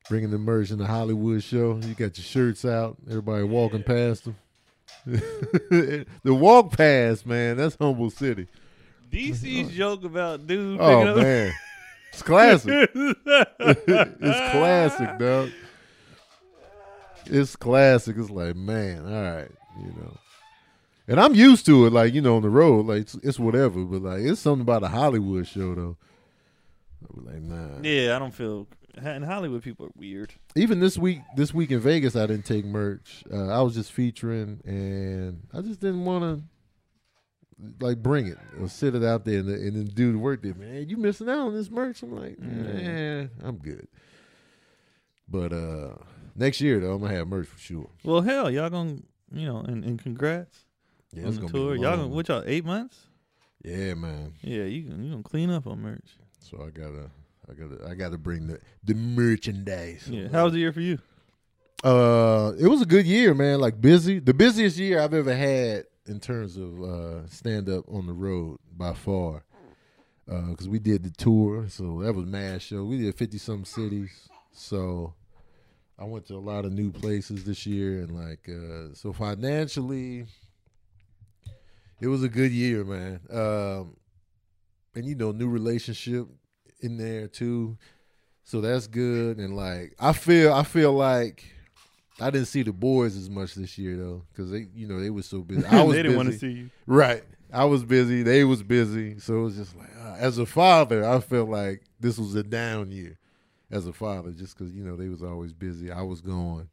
bringing the merch in the Hollywood show. You got your shirts out, everybody walking past them. *laughs* the walk past, man, that's humble city. DC's joke about dude. Oh picking up- man, it's classic. *laughs* it's classic, dog. It's classic. It's like, man, all right, you know. And I'm used to it, like you know, on the road, like it's, it's whatever. But like, it's something about a Hollywood show, though. I was like, nah. Yeah, I don't feel. And Hollywood people are weird. Even this week, this week in Vegas, I didn't take merch. Uh, I was just featuring, and I just didn't want to like bring it or sit it out there. And, and then dude worked there, man. You missing out on this merch? I'm like, man, I'm good. But uh next year though, I'm gonna have merch for sure. Well, hell, y'all gonna you know, and, and congrats Yeah, on it's the gonna tour. Y'all gonna what y'all eight months? Yeah, man. Yeah, you you gonna clean up on merch. So I gotta, I gotta, I gotta bring the the merchandise. Yeah, how was the year for you? Uh, it was a good year, man. Like busy, the busiest year I've ever had in terms of uh, stand up on the road by far. Because we did the tour, so that was mad show. We did fifty some cities, so I went to a lot of new places this year, and like uh, so financially, it was a good year, man. Um, and you know, new relationship in there too, so that's good. And like, I feel, I feel like I didn't see the boys as much this year though, because they, you know, they were so busy. *laughs* I was they didn't want to see you. Right. I was busy. They was busy. So it was just like, uh, as a father, I felt like this was a down year as a father, just because, you know, they was always busy. I was gone,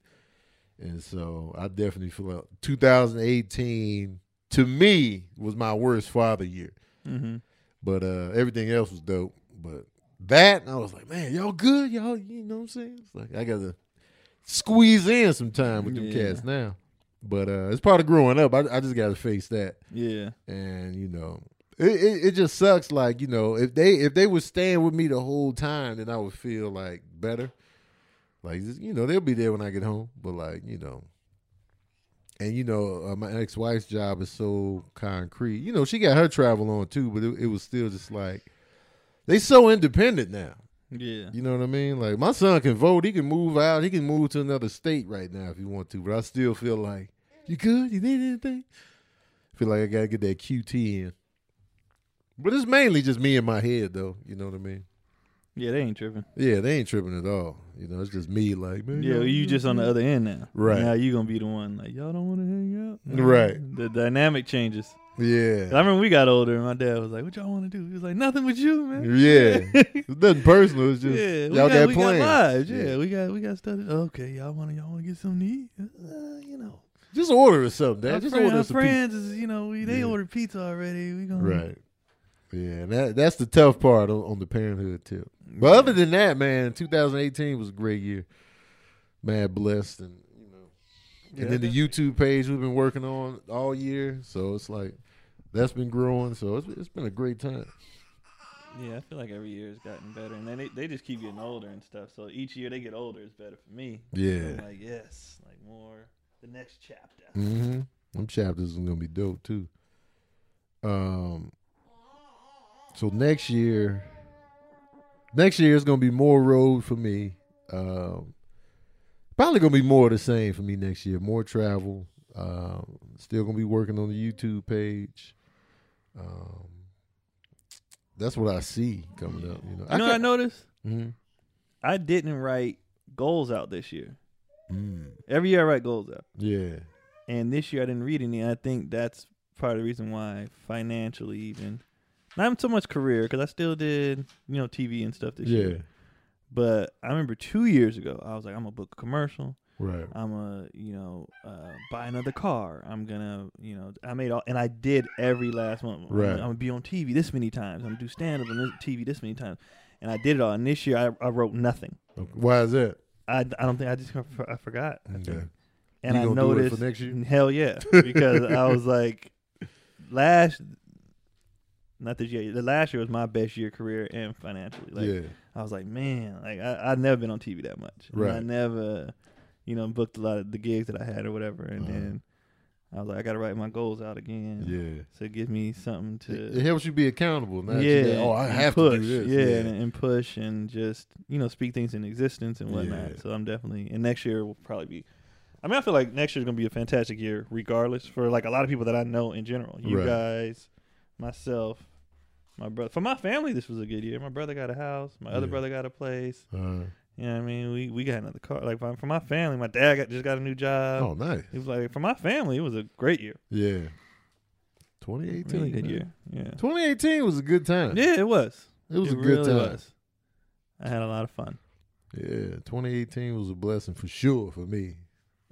And so I definitely feel like 2018, to me, was my worst father year. Mm-hmm. But uh, everything else was dope. But that, And I was like, man, y'all good? Y'all, you know what I'm saying? It's like, I got to squeeze in some time with them Yeah. cats now. But uh, it's part of growing up. I, I just got to face that Yeah. and you know it, it, it just sucks like you know if they if they was staying with me the whole time then i would feel like better like you know they'll be there when i get home but like you know and you know uh, my ex-wife's job is so concrete you know she got her travel on too but it, it was still just like they so independent now Yeah. you know what I mean? Like my son can vote. He can move out. He can move to another state right now if he want to. But I still feel like you good. You need anything? feel like I gotta get that QT in. But it's mainly just me in my head, though. You know what I mean? Yeah, they ain't tripping. Yeah, they ain't tripping at all. You know, it's just me. Like, man, Yeah, you just on the other end now. Right. Now you gonna be the one like y'all don't want to hang out. Right. The dynamic changes. Yeah. I remember we got older and my dad was like, "What y'all want to do?" He was like, "Nothing with you, man." yeah. *laughs* Nothing personal. It's just yeah, we y'all got, got, plans. lives. Yeah, Yeah. we got we got stuff. Okay, y'all want to y'all want to get something to eat? Uh, you know, Just order us something, our, Dad. Just friend- order our us some pizza. friends is you know we, they Yeah. ordered pizza already. We gonna Right. Yeah, that that's the tough part on, on the parenthood tip. But other than that, man, 2018 was a great year. Mad blessed, and you know, Yeah, and then the YouTube page we've been working on all year, so it's like that's been growing. So it's it's been a great time. Yeah, I feel like every year has gotten better, and then they, they just keep getting older and stuff. So each year they get older is better for me. Yeah. Like yes, like more the next chapter. Mm-hmm. Them chapters are gonna be dope too. Um. So next year, next year is gonna be more road for me. Um, probably gonna be more of the same for me next year. More travel. Um, still gonna be working on the YouTube page. Um, that's what I see coming up. You know, You know what I noticed? mm I didn't write goals out this year. Mm. Every year I write goals out, Yeah. and this year I didn't read any. I think that's part of the reason why financially even not so much career because I still did you know TV and stuff this yeah, year. But I remember two years ago I was like I'm gonna book a commercial. right. I'm gonna you know uh, buy another car. I'm gonna you know I made all and I did every last one. I'm, Right. I'm gonna be on TV this many times. I'm gonna do stand up on this TV this many times. And I did it all. And this year I, I wrote nothing. Okay. Why is that? I, I don't think I just I forgot. I. Okay. And You I gonna do it noticed for next year? Hell yeah, because I was like, last, not this year. The last year was my best year career and financially. Like yeah, I was like, man, like I I'd never been on TV that much. And I never, you know, booked a lot of the gigs that I had or whatever. And Uh-huh. then I was like, I got to write my goals out again. yeah. So give me something to. it helps you be accountable. Not yeah. just oh, I have push, to do this. Yeah, And, and push and just you know speak things in existence and whatnot. Yeah. So I'm definitely and next year will probably be. I mean, I feel like next year's gonna be a fantastic year, regardless for like a lot of people that I know in general. You Right. guys, myself, my brother. For my family, this was a good year. My brother got a house. My other Yeah. brother got a place. Uh, You know what I mean? We we got another car. Like for for my family, my dad got, just got a new job. oh, nice. It was like for my family, it was a great year. Yeah. 2018. Really good man. year. Yeah. 2018 was a good time. Yeah, it was. It was it a good really time. was. I had a lot of fun. Yeah, 2018 was a blessing for sure for me.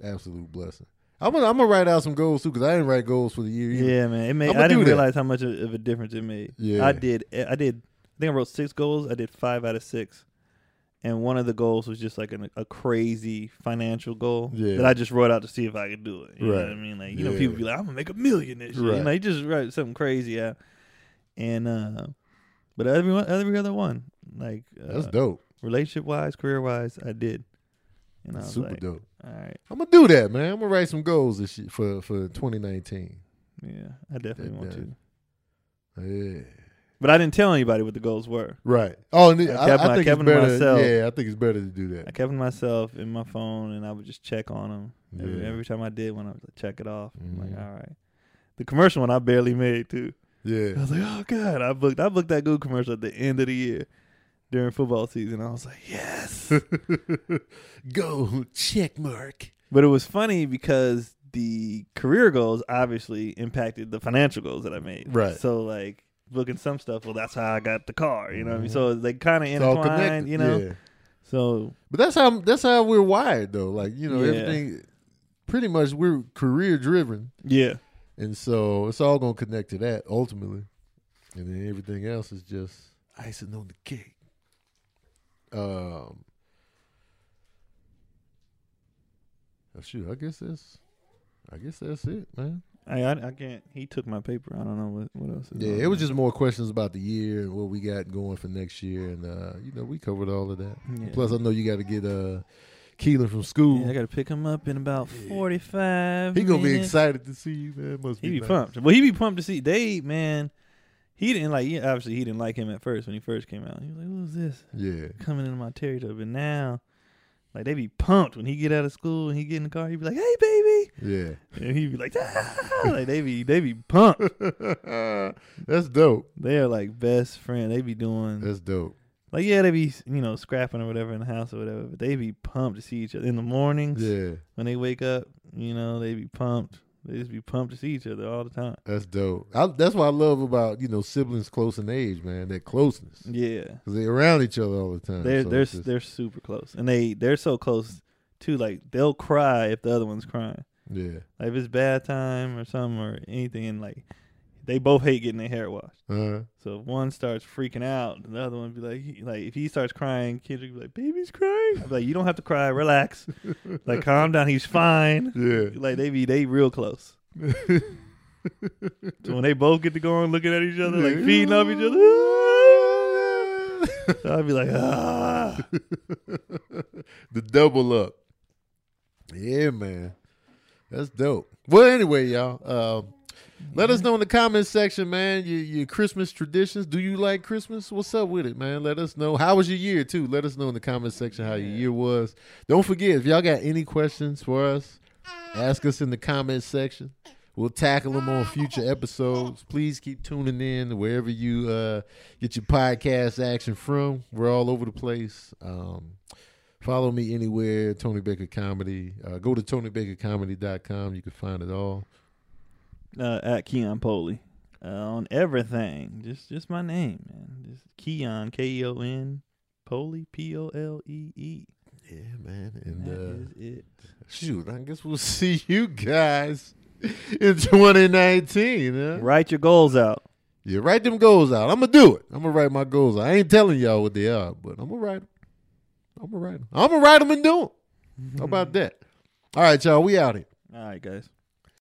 Absolute blessing. I'm gonna I'm gonna write out some goals too because I didn't write goals for the year. Either. Yeah, man. It made. I'ma didn't realize how much of a difference it made. Yeah. I did. I did. I think I wrote six goals. I did five out of six, and one of the goals was just like an, a crazy financial goal Yeah. that I just wrote out to see if I could do it. You know Right. what I mean? Like you know, people be like, "I'm gonna make a million this year." Right. You know, you just write something crazy out, and uh, but every every other one, like uh, That's dope. relationship wise, career wise, I did. And I was Super like, dope. all right, I'm gonna do that, man. I'm gonna write some goals this year for for 2019. yeah, I definitely want to. Yeah. But I didn't tell anybody what the goals were. Right. Oh, I I, kept I my- think kept it's them better. myself. Yeah, I think it's better to do that. I kept them myself in my phone, and I would just check on them every, Yeah. every time I did one. I would check it off. I'm like, mm-hmm. all right. The commercial one I barely made too. Yeah. I was like, oh god, I booked I booked that good commercial at the end of the year during football season. I was like, yes. *laughs* Go check mark. but it was funny because the career goals obviously impacted the financial goals that I made. Right. So like booking some stuff. Well, that's how I got the car. You know what I mean? Mhm. So they kind of intertwined. You know. Yeah. So But that's how that's how we're wired though. Like, you know, Yeah. everything pretty much we're career driven. yeah. And so it's all gonna connect to that ultimately. And then everything else is just icing on the cake. Um oh, shoot, I guess that's I guess that's it, man. I, I I can't. He took my paper. I don't know what what else. Yeah, it was there. just more questions about the year and what we got going for next year and uh, you know, we covered all of that. Yeah. Plus I know you gotta get uh Keelan from school. Yeah, I got to pick him up in about Yeah. forty five. he gonna be excited to see you, man. Must He be be nice. pumped. Well, he be pumped to see Dave. Man, he didn't like. Obviously, he didn't like him at first when he first came out. He was like, "Who's this Yeah. coming into my territory?" But now, like, they be pumped when he get out of school and he get in the car. He be like, "Hey, baby," Yeah. and he be like, ah! like they be they be pumped. *laughs* That's dope. They are like best friend. They be doing That's dope. like yeah, they be you know scrapping or whatever in the house or whatever. But they be pumped to see each other in the mornings Yeah. when they wake up. You know, they be pumped. They just be pumped to see each other all the time. That's dope. I, that's what I love about you know siblings close in age, man. That closeness Yeah. because they're around each other all the time. They're So they're just- they're super close, and they they're so close too. Like they'll cry if the other one's crying. yeah. Like if it's bad time or something or anything, and like they both hate getting their hair washed. Uh, So if one starts freaking out, the other one be like, he, like if he starts crying, Kendrick be like, "Baby's crying." Like, "You don't have to cry. Relax. *laughs* like calm down. He's fine." yeah. Like they be they real close. *laughs* So when they both get to going looking at each other, like feeding off each other, *laughs* so I'd be like, ah. the double up. Yeah, man. That's dope. Well, anyway, y'all. Um, let us know in the comments section, man, your, your Christmas traditions. Do you like Christmas? What's up with it, man? Let us know. How was your year, too? Let us know in the comments section how your year was. Don't forget, if y'all got any questions for us, ask us in the comments section. We'll tackle them on future episodes. Please keep tuning in wherever you uh, get your podcast action from. We're all over the place. Um, Follow me anywhere, Tony Baker Comedy. Uh, go to TonyBakerComedy.com. You can find it all. Uh, at Keon Polee. Uh, on everything. Just just my name, man. Just Keon, K E O N, Polee, P O L E E. Yeah, man. And And that uh, is it. shoot, I guess we'll *laughs* see you guys in 2019. Huh? Write your goals out. Yeah, write them goals out. I'm gonna do it. I'm gonna write my goals. out. I ain't telling y'all what they are, but I'm gonna write them. I'm gonna write them. I'm gonna write them and do them. How about *laughs* that? All right, y'all. We out here. All right, guys.